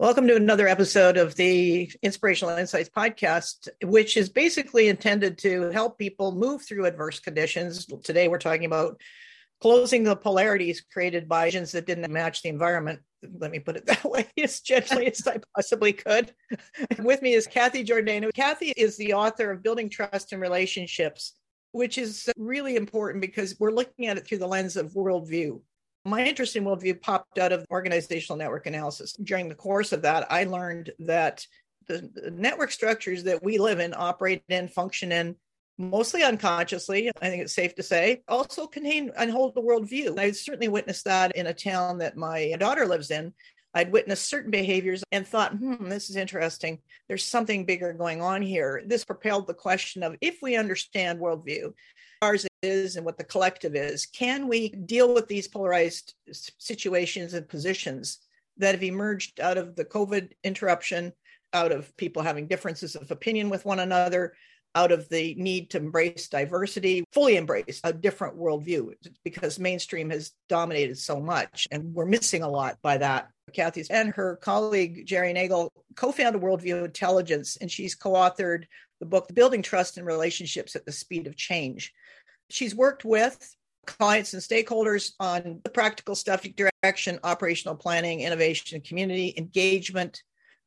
Welcome to another episode of the Inspirational Insights podcast, which is basically intended to help people move through adverse conditions. Today, we're talking about closing the polarities created by agents that didn't match the environment. Let me put it that way, as gently as I possibly could. With me is Kathy Jourdain. Kathy is the author of Building Trust and Relationships, which is really important because we're looking at it through the lens of worldview. My interest in worldview popped out of organizational network analysis. During the course of that, I learned that the, network structures that we live in, operate in, function in, mostly unconsciously, I think it's safe to say, also contain and hold the worldview. I certainly witnessed that in a town that my daughter lives in. I'd witnessed certain behaviors and thought, hmm, this is interesting. There's something bigger going on here. This propelled the question of if we understand worldview, ours is and what the collective is, can we deal with these polarized situations and positions that have emerged out of the COVID interruption, out of people having differences of opinion with one another, out of the need to embrace diversity, fully embrace a different worldview because mainstream has dominated so much and we're missing a lot by that. Kathy and her colleague Jerry Nagel co-founded Worldview Intelligence and she's co-authored the book Building Trust and Relationships at the Speed of Change. She's worked with clients and stakeholders on the practical stuff, direction, operational planning, innovation, community engagement,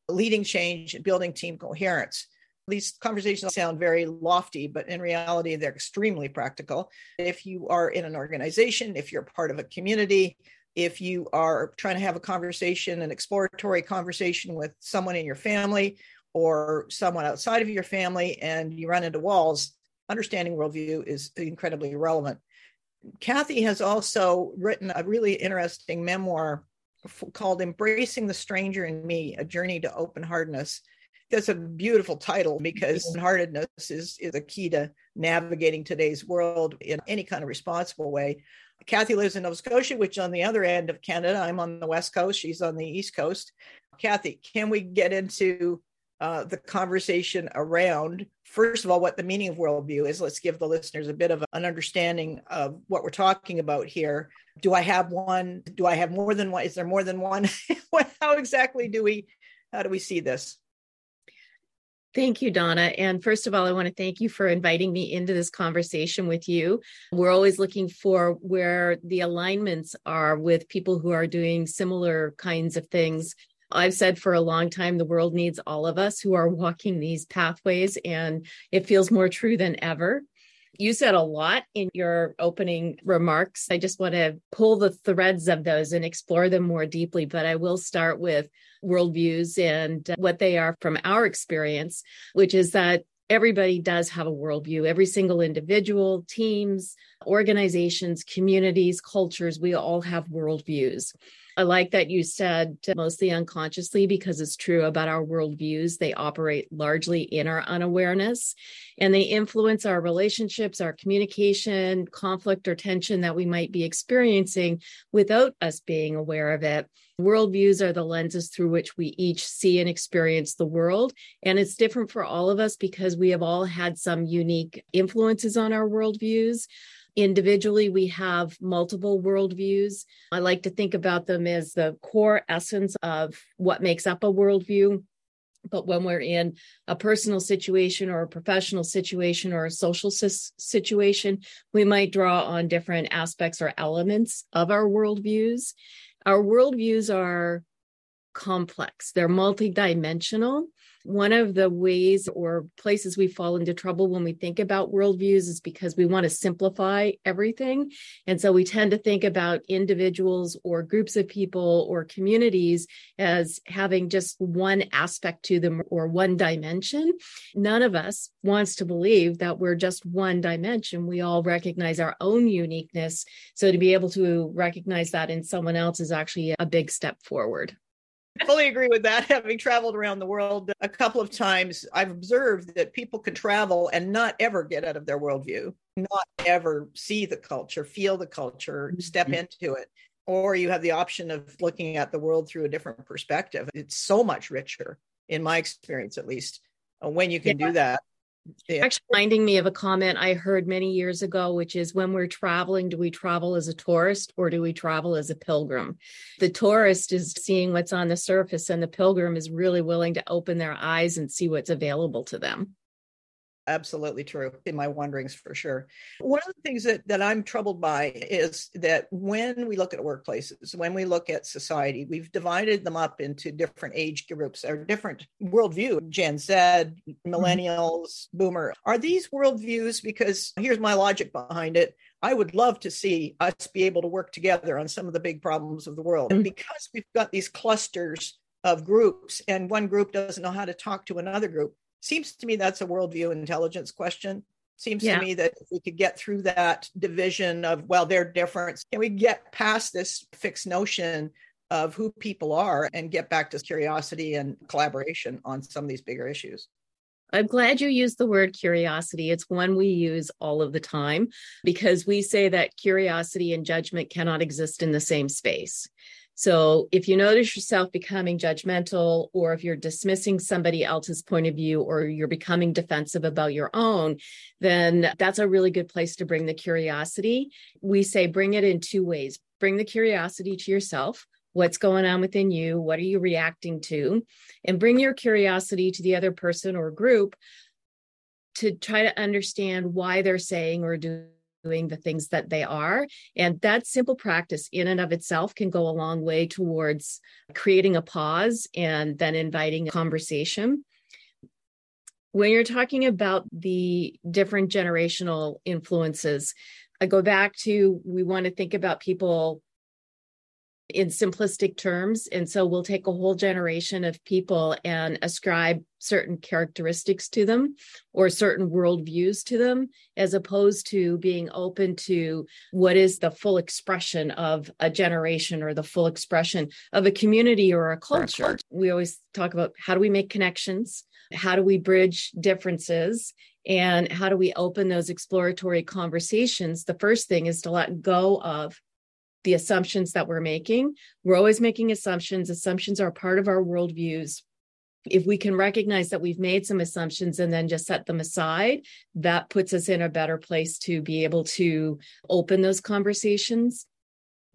leading change, and building team coherence. These conversations sound very lofty, but in reality, they're extremely practical. If you are in an organization, if you're part of a community, if you are trying to have a conversation, an exploratory conversation with someone in your family or someone outside of your family, and you run into walls, understanding worldview is incredibly relevant. Kathy has also written a really interesting memoir called Embracing the Stranger in Me A Journey to Open Heartedness. That's a beautiful title because mm-hmm. open heartedness is, is a key to navigating today's world in any kind of responsible way. Kathy lives in Nova Scotia, which is on the other end of Canada. I'm on the West Coast, she's on the East Coast. Kathy, can we get into uh, the conversation around, first of all, what the meaning of worldview is. Let's give the listeners a bit of an understanding of what we're talking about here. Do I have one? Do I have more than one? Is there more than one? how exactly do we, how do we see this? Thank you, Donna. And first of all, I want to thank you for inviting me into this conversation with you. We're always looking for where the alignments are with people who are doing similar kinds of things I've said for a long time the world needs all of us who are walking these pathways, and it feels more true than ever. You said a lot in your opening remarks. I just want to pull the threads of those and explore them more deeply, but I will start with worldviews and what they are from our experience, which is that everybody does have a worldview. Every single individual, teams, organizations, communities, cultures, we all have worldviews. I like that you said mostly unconsciously because it's true about our worldviews. They operate largely in our unawareness and they influence our relationships, our communication, conflict, or tension that we might be experiencing without us being aware of it. Worldviews are the lenses through which we each see and experience the world. And it's different for all of us because we have all had some unique influences on our worldviews. Individually, we have multiple worldviews. I like to think about them as the core essence of what makes up a worldview. But when we're in a personal situation or a professional situation or a social situation, we might draw on different aspects or elements of our worldviews. Our worldviews are complex, they're multidimensional. One of the ways or places we fall into trouble when we think about worldviews is because we want to simplify everything. And so we tend to think about individuals or groups of people or communities as having just one aspect to them or one dimension. None of us wants to believe that we're just one dimension. We all recognize our own uniqueness. So to be able to recognize that in someone else is actually a big step forward fully agree with that. Having traveled around the world a couple of times, I've observed that people can travel and not ever get out of their worldview, not ever see the culture, feel the culture, step mm-hmm. into it. Or you have the option of looking at the world through a different perspective. It's so much richer, in my experience at least, uh, when you can yeah. do that. Yeah. Actually, reminding me of a comment I heard many years ago, which is when we're traveling, do we travel as a tourist or do we travel as a pilgrim? The tourist is seeing what's on the surface, and the pilgrim is really willing to open their eyes and see what's available to them absolutely true in my wanderings for sure. One of the things that, that I'm troubled by is that when we look at workplaces, when we look at society, we've divided them up into different age groups or different worldview, Gen Z, mm-hmm. millennials, mm-hmm. boomer. Are these worldviews? Because here's my logic behind it. I would love to see us be able to work together on some of the big problems of the world. And because we've got these clusters of groups and one group doesn't know how to talk to another group, seems to me that's a worldview intelligence question seems yeah. to me that if we could get through that division of well they're different can we get past this fixed notion of who people are and get back to curiosity and collaboration on some of these bigger issues I'm glad you used the word curiosity. It's one we use all of the time because we say that curiosity and judgment cannot exist in the same space. So if you notice yourself becoming judgmental, or if you're dismissing somebody else's point of view, or you're becoming defensive about your own, then that's a really good place to bring the curiosity. We say bring it in two ways bring the curiosity to yourself. What's going on within you? What are you reacting to? And bring your curiosity to the other person or group to try to understand why they're saying or doing doing the things that they are. And that simple practice, in and of itself, can go a long way towards creating a pause and then inviting a conversation. When you're talking about the different generational influences, I go back to we want to think about people in simplistic terms. And so we'll take a whole generation of people and ascribe certain characteristics to them or certain worldviews to them, as opposed to being open to what is the full expression of a generation or the full expression of a community or a culture. We always talk about how do we make connections? How do we bridge differences? And how do we open those exploratory conversations? The first thing is to let go of the assumptions that we're making. We're always making assumptions. Assumptions are part of our worldviews. If we can recognize that we've made some assumptions and then just set them aside, that puts us in a better place to be able to open those conversations.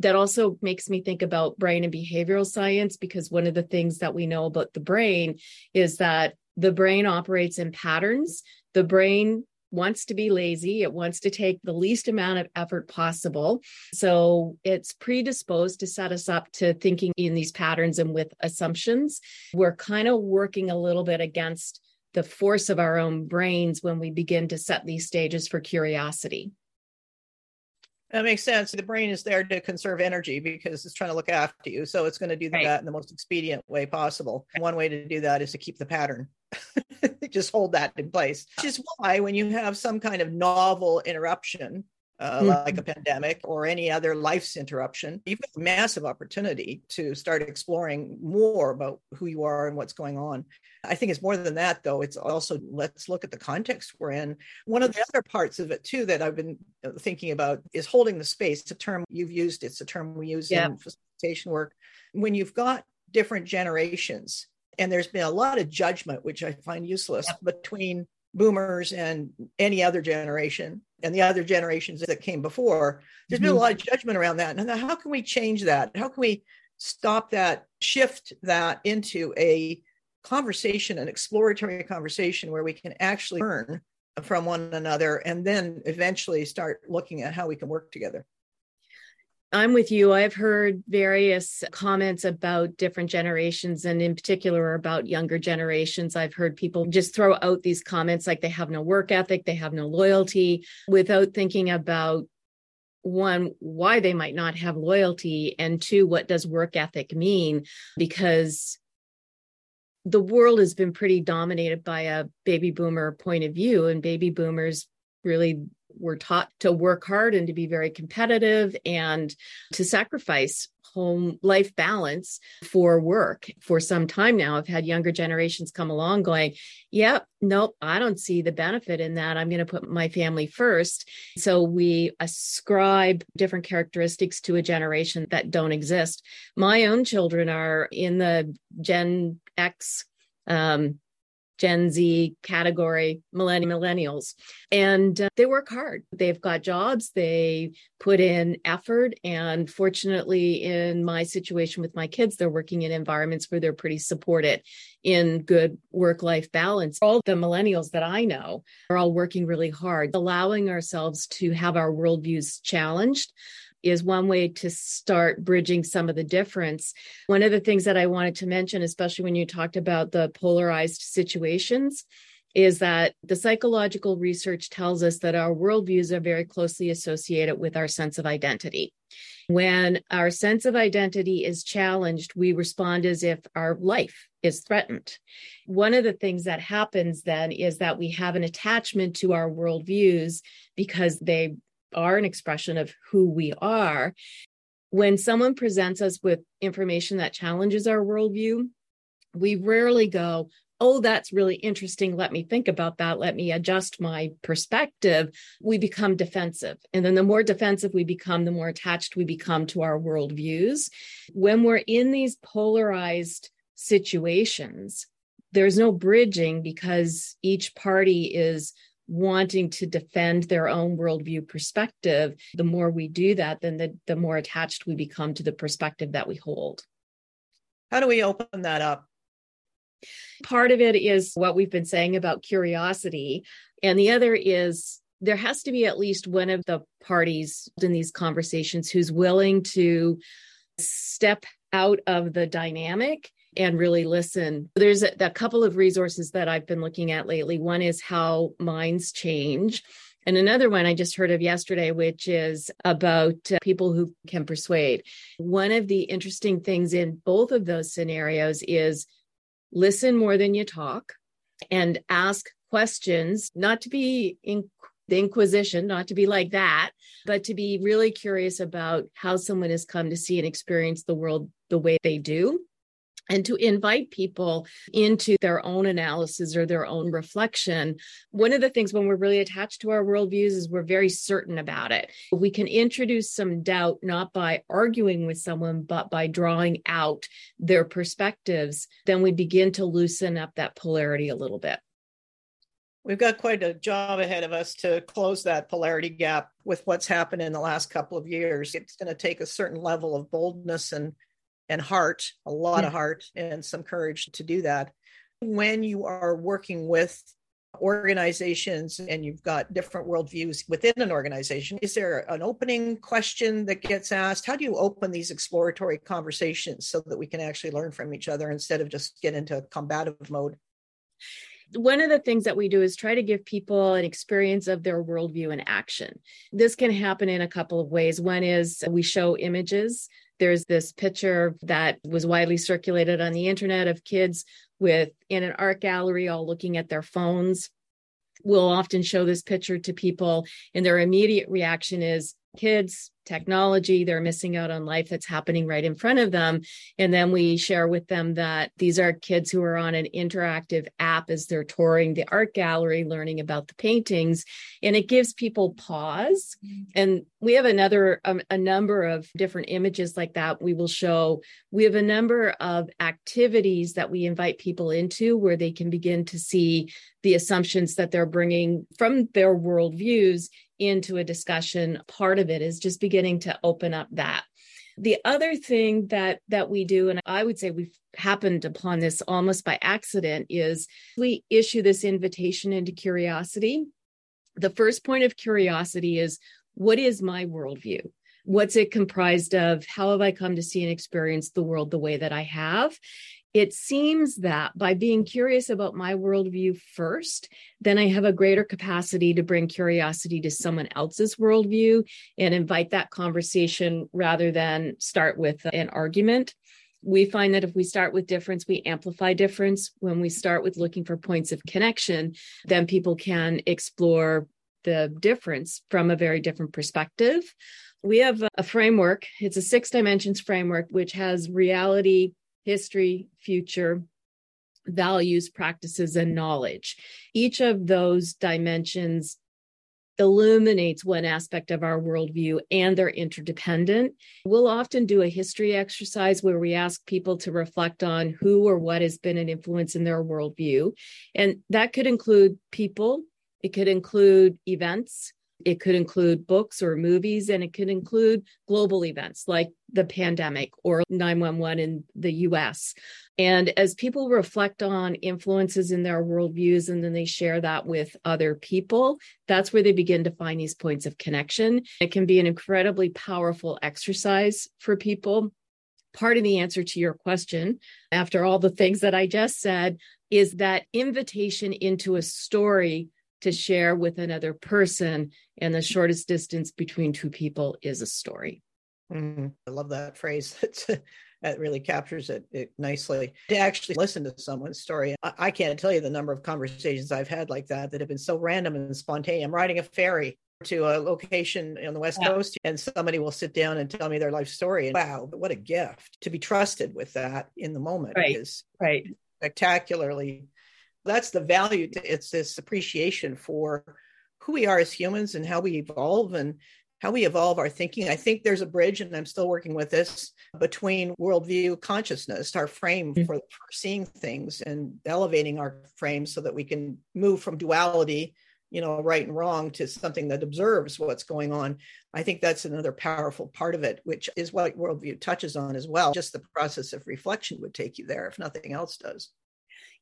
That also makes me think about brain and behavioral science because one of the things that we know about the brain is that the brain operates in patterns. The brain wants to be lazy. It wants to take the least amount of effort possible. So it's predisposed to set us up to thinking in these patterns and with assumptions. We're kind of working a little bit against the force of our own brains when we begin to set these stages for curiosity. That makes sense. The brain is there to conserve energy because it's trying to look after you. So it's going to do right. that in the most expedient way possible. One way to do that is to keep the pattern. just hold that in place. Which is why when you have some kind of novel interruption, uh, mm-hmm. like a pandemic or any other life's interruption, you've got a massive opportunity to start exploring more about who you are and what's going on. I think it's more than that, though. It's also let's look at the context we're in. One of the other parts of it, too, that I've been uh, thinking about is holding the space. It's a term you've used, it's a term we use yeah. in facilitation work. When you've got different generations, and there's been a lot of judgment, which I find useless, yep. between boomers and any other generation and the other generations that came before. There's mm-hmm. been a mm-hmm. lot of judgment around that. And how can we change that? How can we stop that, shift that into a conversation, an exploratory conversation where we can actually learn from one another and then eventually start looking at how we can work together? I'm with you. I've heard various comments about different generations and in particular about younger generations. I've heard people just throw out these comments like they have no work ethic, they have no loyalty without thinking about one, why they might not have loyalty, and two, what does work ethic mean? Because the world has been pretty dominated by a baby boomer point of view, and baby boomers really were taught to work hard and to be very competitive and to sacrifice home life balance for work for some time now. I've had younger generations come along going, Yep, nope, I don't see the benefit in that. I'm going to put my family first. So we ascribe different characteristics to a generation that don't exist. My own children are in the Gen X um, Gen Z category, millennials. And uh, they work hard. They've got jobs, they put in effort. And fortunately, in my situation with my kids, they're working in environments where they're pretty supported in good work life balance. All the millennials that I know are all working really hard, allowing ourselves to have our worldviews challenged is one way to start bridging some of the difference. One of the things that I wanted to mention, especially when you talked about the polarized situations, is that the psychological research tells us that our worldviews are very closely associated with our sense of identity. When our sense of identity is challenged, we respond as if our life is threatened. One of the things that happens then is that we have an attachment to our worldviews because they are an expression of who we are. When someone presents us with information that challenges our worldview, we rarely go, Oh, that's really interesting. Let me think about that. Let me adjust my perspective. We become defensive. And then the more defensive we become, the more attached we become to our worldviews. When we're in these polarized situations, there's no bridging because each party is wanting to defend their own worldview perspective, the more we do that, then the, the more attached we become to the perspective that we hold. How do we open that up? Part of it is what we've been saying about curiosity, and the other is there has to be at least one of the parties in these conversations who's willing to step out of the dynamic and really listen. There's a, a couple of resources that I've been looking at lately. One is how minds change. And another one I just heard of yesterday, which is about uh, people who can persuade. One of the interesting things in both of those scenarios is listen more than you talk and ask questions, not to be in the Inquisition, not to be like that, but to be really curious about how someone has come to see and experience the world the way they do and to invite people into their own analysis or their own reflection. One of the things when we're really attached to our worldviews is we're very certain about it. We can introduce some doubt not by arguing with someone, but by drawing out their perspectives. Then we begin to loosen up that polarity a little bit. We've got quite a job ahead of us to close that polarity gap with what's happened in the last couple of years. It's going to take a certain level of boldness and and heart, a lot yeah. of heart and some courage to do that. When you are working with organizations and you've got different worldviews within an organization, is there an opening question that gets asked? How do you open these exploratory conversations so that we can actually learn from each other instead of just get into combative mode? one of the things that we do is try to give people an experience of their worldview in action. This can happen in a couple of ways. One is we show images there's this picture that was widely circulated on the internet of kids with in an art gallery all looking at their phones. We'll often show this picture to people, and their immediate reaction is kids technology they're missing out on life that's happening right in front of them. And then we share with them that these are kids who are on an interactive app as they're touring the art gallery learning about the paintings. And it gives people pause. Mm-hmm. and we have another um, a number of different images like that we will show. We have a number of activities that we invite people into where they can begin to see the assumptions that they're bringing from their worldviews into a discussion part of it is just beginning to open up that. The other thing that that we do and i would say we've happened upon this almost by accident is we issue this invitation into curiosity. The first point of curiosity is what is my worldview? What's it comprised of? How have i come to see and experience the world the way that i have it seems that by being curious about my worldview first, then I have a greater capacity to bring curiosity to someone else's worldview and invite that conversation rather than start with an argument. We find that if we start with difference, we amplify difference. When we start with looking for points of connection, then people can explore the difference from a very different perspective. We have a framework, it's a six dimensions framework, which has reality, history, future, values, practices, and knowledge. Each of those dimensions illuminates one aspect of our worldview and they're interdependent. We'll often do a history exercise where we ask people to reflect on who or what has been an influence in their worldview. And that could include people, it could include events, it could include books or movies, and it could include global events like the pandemic or 911 in the US. And as people reflect on influences in their worldviews and then they share that with other people, that's where they begin to find these points of connection. It can be an incredibly powerful exercise for people. Part of the answer to your question, after all the things that I just said, is that invitation into a story to share with another person. And the shortest distance between two people is a story. Mm, I love that phrase. that really captures it, it, nicely. To actually listen to someone's story, I, I, can't tell you the number of conversations I've had like that that have been so random and spontaneous. I'm riding a ferry to a location on the West yeah. Coast, and somebody will sit down and tell me their life story. And wow, what a gift to be trusted with that in the moment right. is right. spectacularly that's the value to, it's this appreciation for who we are as humans and how we evolve and how we evolve our thinking. I think there's a bridge, and I'm still working with this between worldview consciousness, our frame mm-hmm. for, for seeing things and elevating our frame so that we can move from duality, you know, right and wrong to something that observes what's going on. I think that's another powerful part of it, which is what worldview touches on as well. Just the process of reflection would take you there if nothing else does.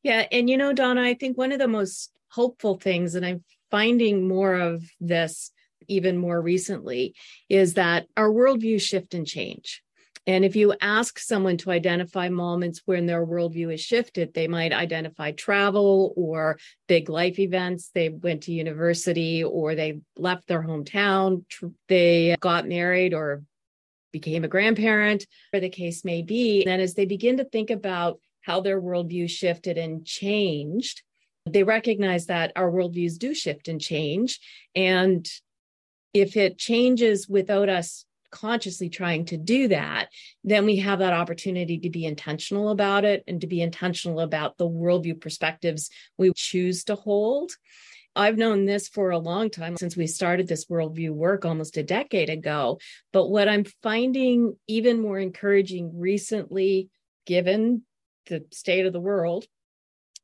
Yeah. And, you know, Donna, I think one of the most hopeful things, and I'm finding more of this even more recently, is that our worldview shift and change. And if you ask someone to identify moments when their worldview is shifted, they might identify travel or big life events. They went to university or they left their hometown, they got married or became a grandparent, or the case may be. And then as they begin to think about how their worldview shifted and changed. They recognize that our worldviews do shift and change. And if it changes without us consciously trying to do that, then we have that opportunity to be intentional about it and to be intentional about the worldview perspectives we choose to hold. I've known this for a long time since we started this worldview work almost a decade ago. But what I'm finding even more encouraging recently, given the state of the world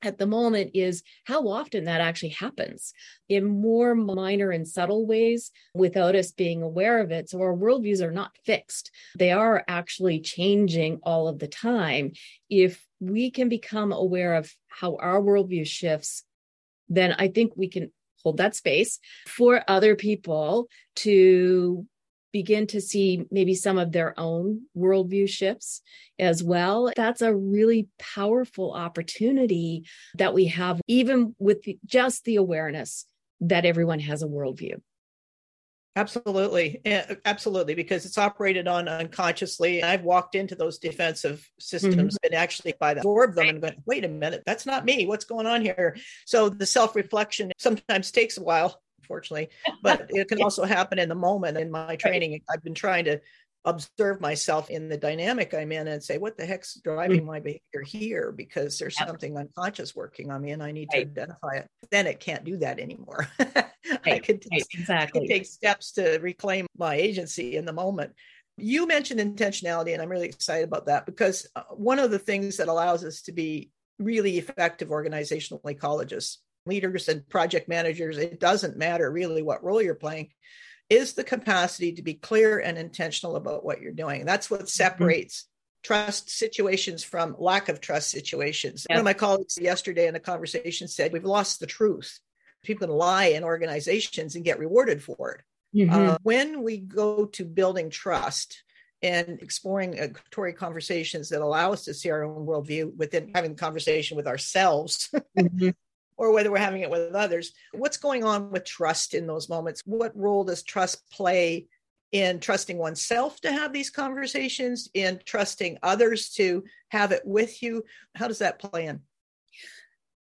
at the moment is how often that actually happens in more minor and subtle ways without us being aware of it. So our worldviews are not fixed, they are actually changing all of the time. If we can become aware of how our worldview shifts, then I think we can hold that space for other people to begin to see maybe some of their own worldview shifts as well. That's a really powerful opportunity that we have, even with just the awareness that everyone has a worldview. Absolutely. Absolutely. Because it's operated on unconsciously. I've walked into those defensive systems mm-hmm. and actually by the absorb them and go, wait a minute, that's not me. What's going on here? So the self reflection sometimes takes a while unfortunately, but it can also happen in the moment. In my training, I've been trying to observe myself in the dynamic I'm in and say, what the heck's driving my behavior here? Because there's something unconscious working on me and I need to identify it. Then it can't do that anymore. I could take, exactly. take steps to reclaim my agency in the moment. You mentioned intentionality, and I'm really excited about that because uh, one of the things that allows us to be really effective organizational ecologists leaders and project managers, it doesn't matter really what role you're playing, is the capacity to be clear and intentional about what you're doing. That's what mm-hmm. separates mm-hmm. trust situations from lack of trust situations. One of my colleagues yesterday in a conversation said, We've lost the truth. People can lie in organizations and get rewarded for it. Mm-hmm. Uh, when we go to building trust, and exploring uh, conversations that allow us to see our own worldview within having the conversation with ourselves mm-hmm or whether we're having it with others. What's going on with trust in those moments? What role does trust play in trusting oneself to have these conversations, in trusting others to have it with you? How does that play in?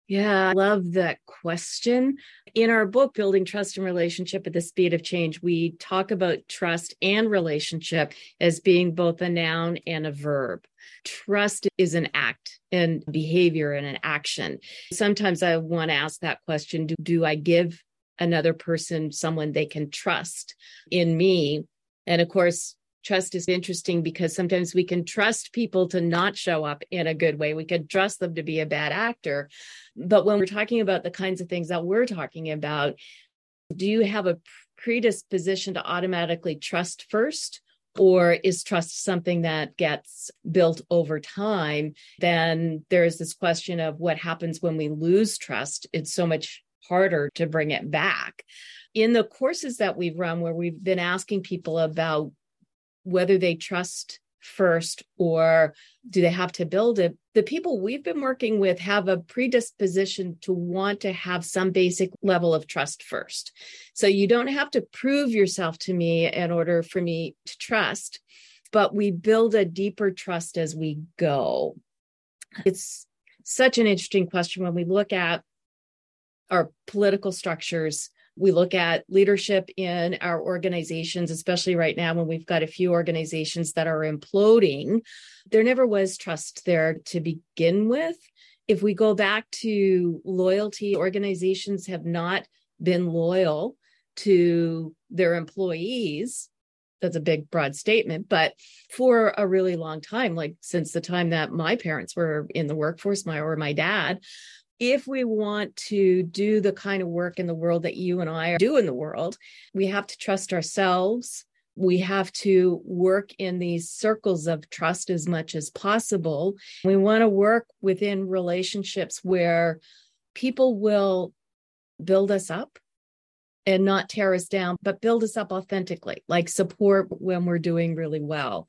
Yeah, I love that question. In our book, Building Trust and Relationship at the Speed of Change, we talk about trust and relationship as being both a noun and a verb. Trust is an act and behavior and an action. Sometimes I want to ask that question do, do I give another person someone they can trust in me. And of course, trust is interesting because sometimes we can trust people to not show up in a good way. We can trust them to be a bad actor. But when we're talking about the kinds of things that we're talking about, do you have a predisposition to automatically trust first? Or is trust something that gets built over time? Then there's this question of what happens when we lose trust. It's so much harder to bring it back. In the courses that we've run, where we've been asking people about whether they trust first or do they have to build it? The people we've been working with have a predisposition to want to have some basic level of trust first. So you don't have to prove yourself to me in order for me to trust but we build a deeper trust as we go. It's such an interesting question when we look at our political structures we look at leadership in our organizations, especially right now when we've got a few organizations that are imploding. There never was trust there to begin with. If we go back to loyalty, organizations have not been loyal to their employees. That's a big, broad statement, but for a really long time, like since the time that my parents were in the workforce, my or my dad, if we want to do the kind of work in the world that you and I do in the world, we have to trust ourselves. We have to work in these circles of trust as much as possible. We want to work within relationships where people will build us up and not tear us down, but build us up authentically, like support when we're doing really well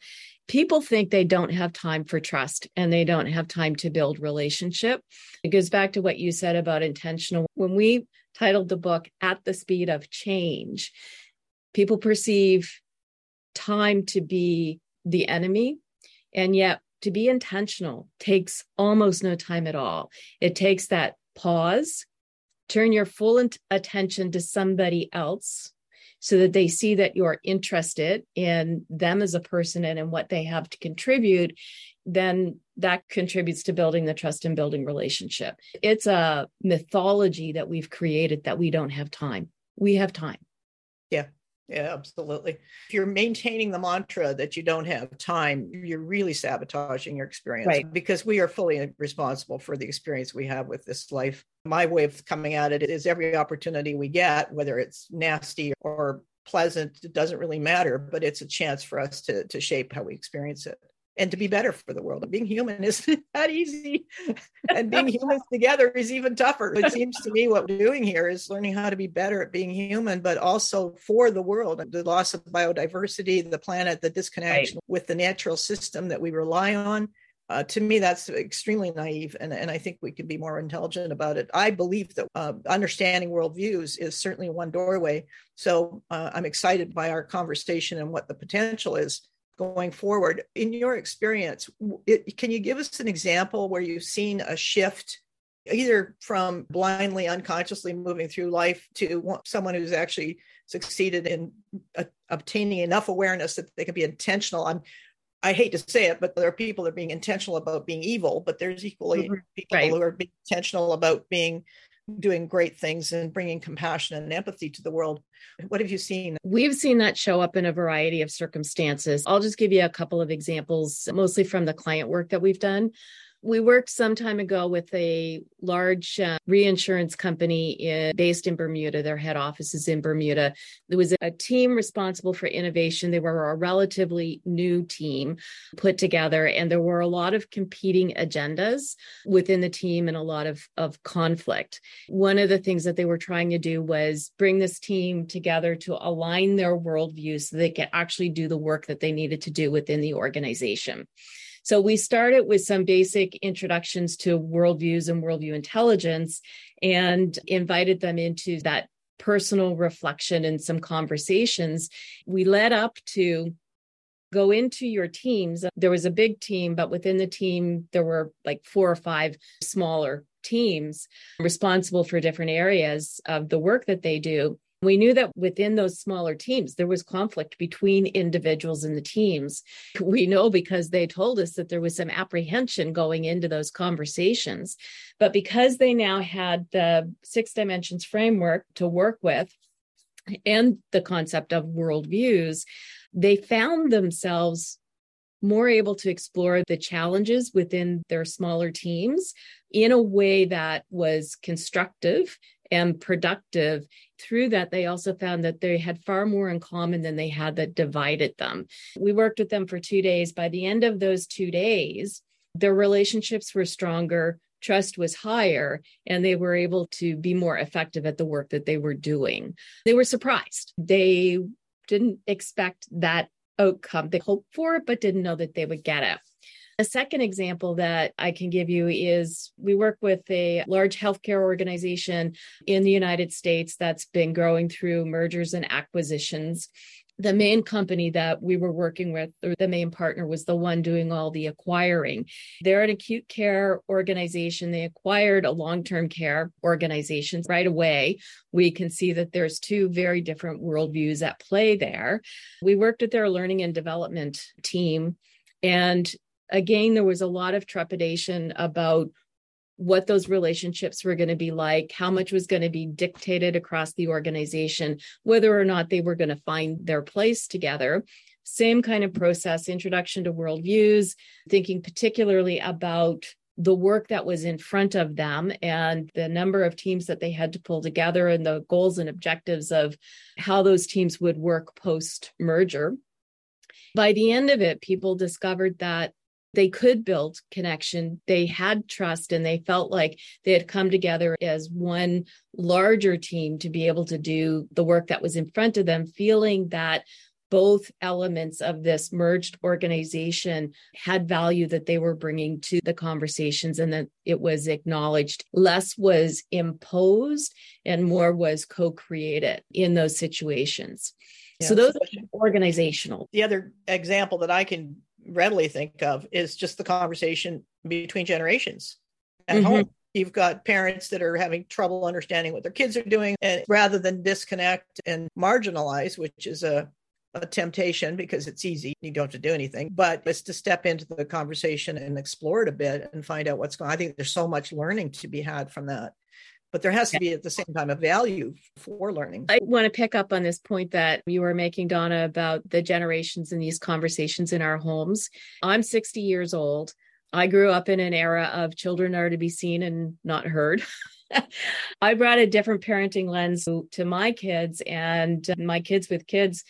people think they don't have time for trust and they don't have time to build relationship. It goes back to what you said about intentional. When we titled the book At the Speed of Change, people perceive time to be the enemy. And yet, to be intentional takes almost no time at all. It takes that pause, turn your full attention to somebody else so that they see that you're interested in them as a person and in what they have to contribute then that contributes to building the trust and building relationship. It's a mythology that we've created that we don't have time. We have time. Yeah yeah, absolutely. If you're maintaining the mantra that you don't have time, you're really sabotaging your experience right. because we are fully responsible for the experience we have with this life. My way of coming at it is every opportunity we get, whether it's nasty or pleasant, it doesn't really matter, but it's a chance for us to, to shape how we experience it and to be better for the world. Being human isn't that easy. and being humans together is even tougher. It seems to me what we're doing here is learning how to be better at being human, but also for the world. The loss of biodiversity, the planet, the disconnection right. with the natural system that we rely on. Uh, to me, that's extremely naive, and, and I think we can be more intelligent about it. I believe that uh, understanding worldviews is certainly one doorway. So uh, I'm excited by our conversation and what the potential is going forward. In your experience, it, can you give us an example where you've seen a shift, either from blindly, unconsciously moving through life to someone who's actually succeeded in uh, obtaining enough awareness that they can be intentional? I'm I hate to say it, but there are people that are being intentional about being evil, but there's equally mm-hmm. people right. who are being intentional about being doing great things and bringing compassion and empathy to the world. What have you seen? We've seen that show up in a variety of circumstances. I'll just give you a couple of examples, mostly from the client work that we've done. We worked some time ago with a large uh, reinsurance company in, based in Bermuda. Their head office is in Bermuda. There was a team responsible for innovation. They were a relatively new team put together, and there were a lot of competing agendas within the team and a lot of, of conflict. One of the things that they were trying to do was bring this team together to align their worldview so they could actually do the work that they needed to do within the organization. So we started with some basic introductions to worldviews and worldview intelligence and invited them into that personal reflection and some conversations. We led up to go into your teams. There was a big team, but within the team, there were like four or five smaller teams responsible for different areas of the work that they do We knew that within those smaller teams, there was conflict between individuals in the teams. We know because they told us that there was some apprehension going into those conversations. But because they now had the six dimensions framework to work with and the concept of worldviews, they found themselves more able to explore the challenges within their smaller teams in a way that was constructive and productive. Through that, they also found that they had far more in common than they had that divided them. We worked with them for two days. By the end of those two days, their relationships were stronger, trust was higher, and they were able to be more effective at the work that they were doing. They were surprised. They didn't expect that outcome. They hoped for it, but didn't know that they would get it. A second example that I can give you is we work with a large healthcare organization in the United States that's been growing through mergers and acquisitions the main company that we were working with, or the main partner, was the one doing all the acquiring. They're an acute care organization. They acquired a long term care organization right away. We can see that there's two very different worldviews at play there. We worked with their learning and development team. And again, there was a lot of trepidation about what those relationships were going to be like, how much was going to be dictated across the organization, whether or not they were going to find their place together. Same kind of process, introduction to worldviews, thinking particularly about the work that was in front of them and the number of teams that they had to pull together and the goals and objectives of how those teams would work post merger. By the end of it, people discovered that they could build connection. They had trust and they felt like they had come together as one larger team to be able to do the work that was in front of them, feeling that both elements of this merged organization had value that they were bringing to the conversations and that it was acknowledged. Less was imposed and more was co created in those situations. Yeah. So those are organizational. The other example that I can readily think of is just the conversation between generations at mm-hmm. home. You've got parents that are having trouble understanding what their kids are doing, and rather than disconnect and marginalize, which is a a temptation because it's easy. You don't have to do anything, but it's to step into the conversation and explore it a bit and find out what's going on. I think there's so much learning to be had from that but there has to be at the same time a value for learning. I want to pick up on this point that you were making, Donna, about the generations and these conversations in our homes. I'm 60 years old. I grew up in an era of children are to be seen and not heard. I brought a different parenting lens to my kids, and my kids with kids,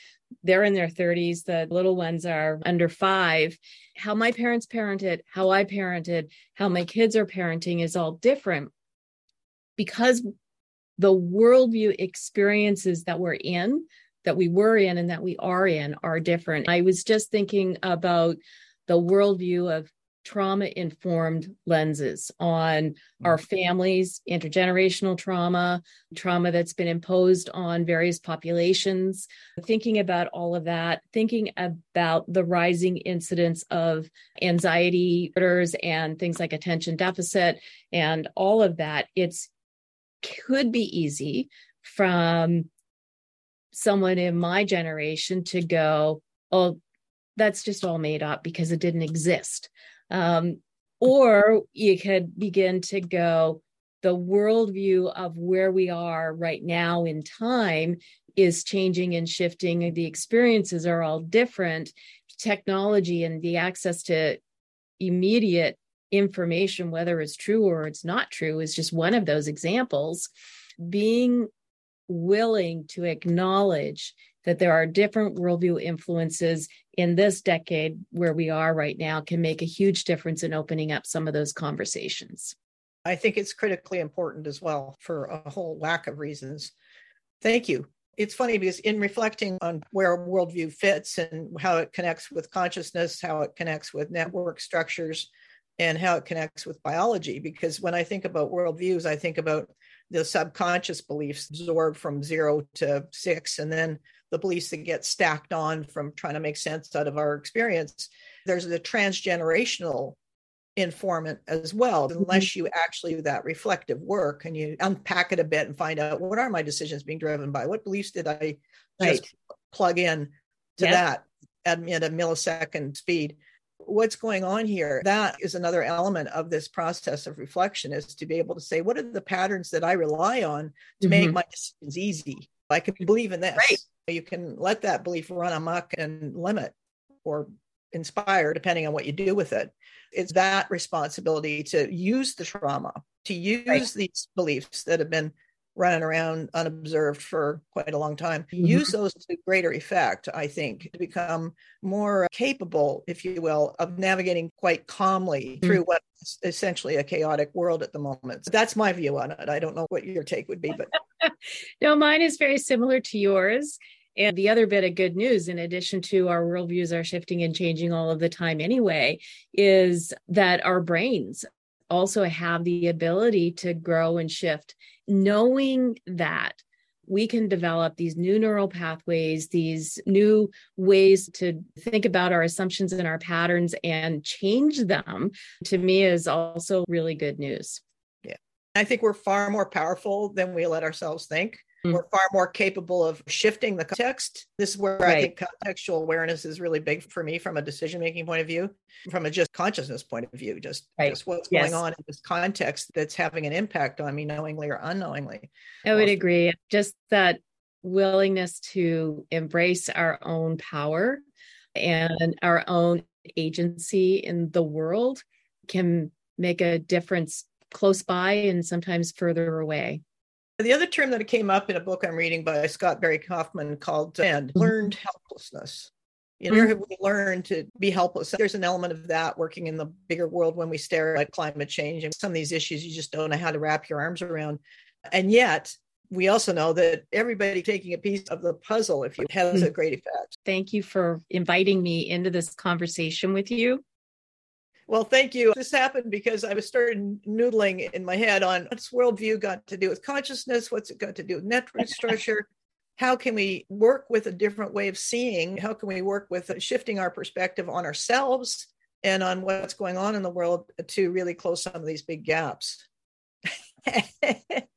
they're in their 30s. The little ones are under five. How my parents parented, how I parented, how my kids are parenting is all different because the worldview experiences that we're in, that we were in, and that we are in are different. I was just thinking about the worldview of trauma informed lenses on our mm. families, intergenerational trauma, trauma that's been imposed on various populations, thinking about all of that, thinking about the rising incidence of anxiety disorders and things like attention deficit and all of that. It's could be easy from someone in my generation to go, oh, that's just all made up because it didn't exist. Um, or you could begin to go, the worldview of where we are right now in time is changing and shifting. The experiences are all different. Technology and the access to immediate information, whether it's true or it's not true, is just one of those examples. Being willing to acknowledge that there are different worldview influences in this decade where we are right now can make a huge difference in opening up some of those conversations. I think it's critically important as well for a whole lack of reasons. Thank you. It's funny because in reflecting on where worldview fits and how it connects with consciousness, how it connects with network structures, and how it connects with biology. Because when I think about worldviews, I think about the subconscious beliefs absorbed from zero to six, and then the beliefs that get stacked on from trying to make sense out of our experience. There's the transgenerational informant as well, mm-hmm. unless you actually do that reflective work and you unpack it a bit and find out what are my decisions being driven by? What beliefs did I just right. plug in to yep. that at, at a millisecond speed? What's going on here? That is another element of this process of reflection is to be able to say, what are the patterns that I rely on to mm-hmm. make my decisions easy? I can believe in this. Right. You can let that belief run amok and limit or inspire, depending on what you do with it. It's that responsibility to use the trauma, to use right. these beliefs that have been running around unobserved for quite a long time, mm-hmm. use those to greater effect, I think, to become more capable, if you will, of navigating quite calmly mm-hmm. through what's essentially a chaotic world at the moment. So that's my view on it. I don't know what your take would be, but no, mine is very similar to yours. And the other bit of good news, in addition to our worldviews are shifting and changing all of the time anyway, is that our brains also have the ability to grow and shift, knowing that we can develop these new neural pathways, these new ways to think about our assumptions and our patterns and change them, to me is also really good news. Yeah. I think we're far more powerful than we let ourselves think. Mm-hmm. We're far more capable of shifting the context. This is where right. I think contextual awareness is really big for me from a decision making point of view, from a just consciousness point of view, just, right. just what's yes. going on in this context that's having an impact on me knowingly or unknowingly. I would agree. Just that willingness to embrace our own power and our own agency in the world can make a difference close by and sometimes further away. The other term that came up in a book I'm reading by Scott Barry Kaufman called and mm-hmm. learned helplessness. You know, mm-hmm. have we learned to be helpless? There's an element of that working in the bigger world when we stare at climate change and some of these issues you just don't know how to wrap your arms around. And yet, we also know that everybody taking a piece of the puzzle, if you has mm-hmm. a great effect. Thank you for inviting me into this conversation with you. Well, thank you. This happened because I was starting noodling in my head on what's worldview got to do with consciousness? What's it got to do with network structure? How can we work with a different way of seeing? How can we work with shifting our perspective on ourselves and on what's going on in the world to really close some of these big gaps?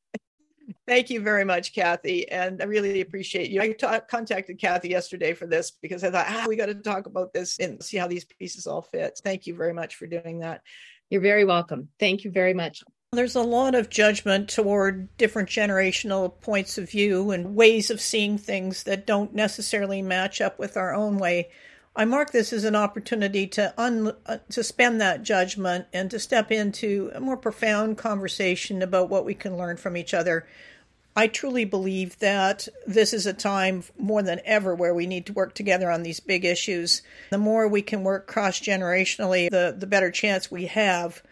Thank you very much, Kathy. And I really appreciate you. I contacted Kathy yesterday for this because I thought, ah, we got to talk about this and see how these pieces all fit. Thank you very much for doing that. You're very welcome. Thank you very much. There's a lot of judgment toward different generational points of view and ways of seeing things that don't necessarily match up with our own way. I mark this as an opportunity to un, uh, suspend that judgment and to step into a more profound conversation about what we can learn from each other I truly believe that this is a time more than ever where we need to work together on these big issues. The more we can work cross generationally, the, the better chance we have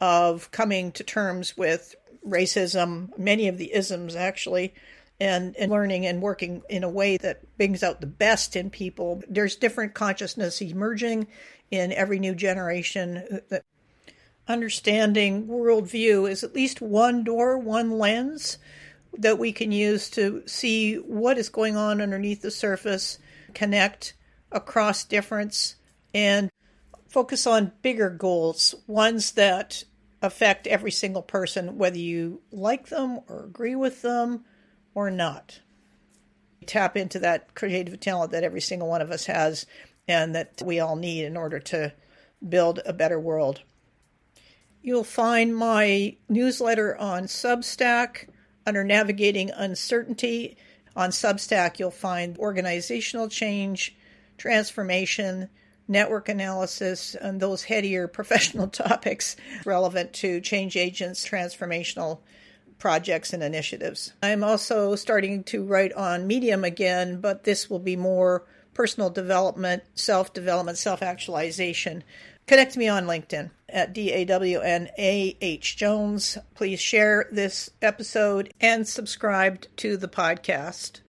of coming to terms with racism, many of the isms actually, and, and learning and working in a way that brings out the best in people. There's different consciousness emerging in every new generation. Understanding worldview is at least one door, one lens that we can use to see what is going on underneath the surface, connect across difference, and focus on bigger goals, ones that affect every single person, whether you like them or agree with them or not. Tap into that creative talent that every single one of us has and that we all need in order to build a better world. You'll find my newsletter on Substack under Navigating Uncertainty on Substack, you'll find organizational change, transformation, network analysis, and those headier professional topics relevant to change agents, transformational projects, and initiatives. I'm also starting to write on Medium again, but this will be more personal development, self development, self actualization. Connect me on LinkedIn at D A W N A H Jones. Please share this episode and subscribe to the podcast.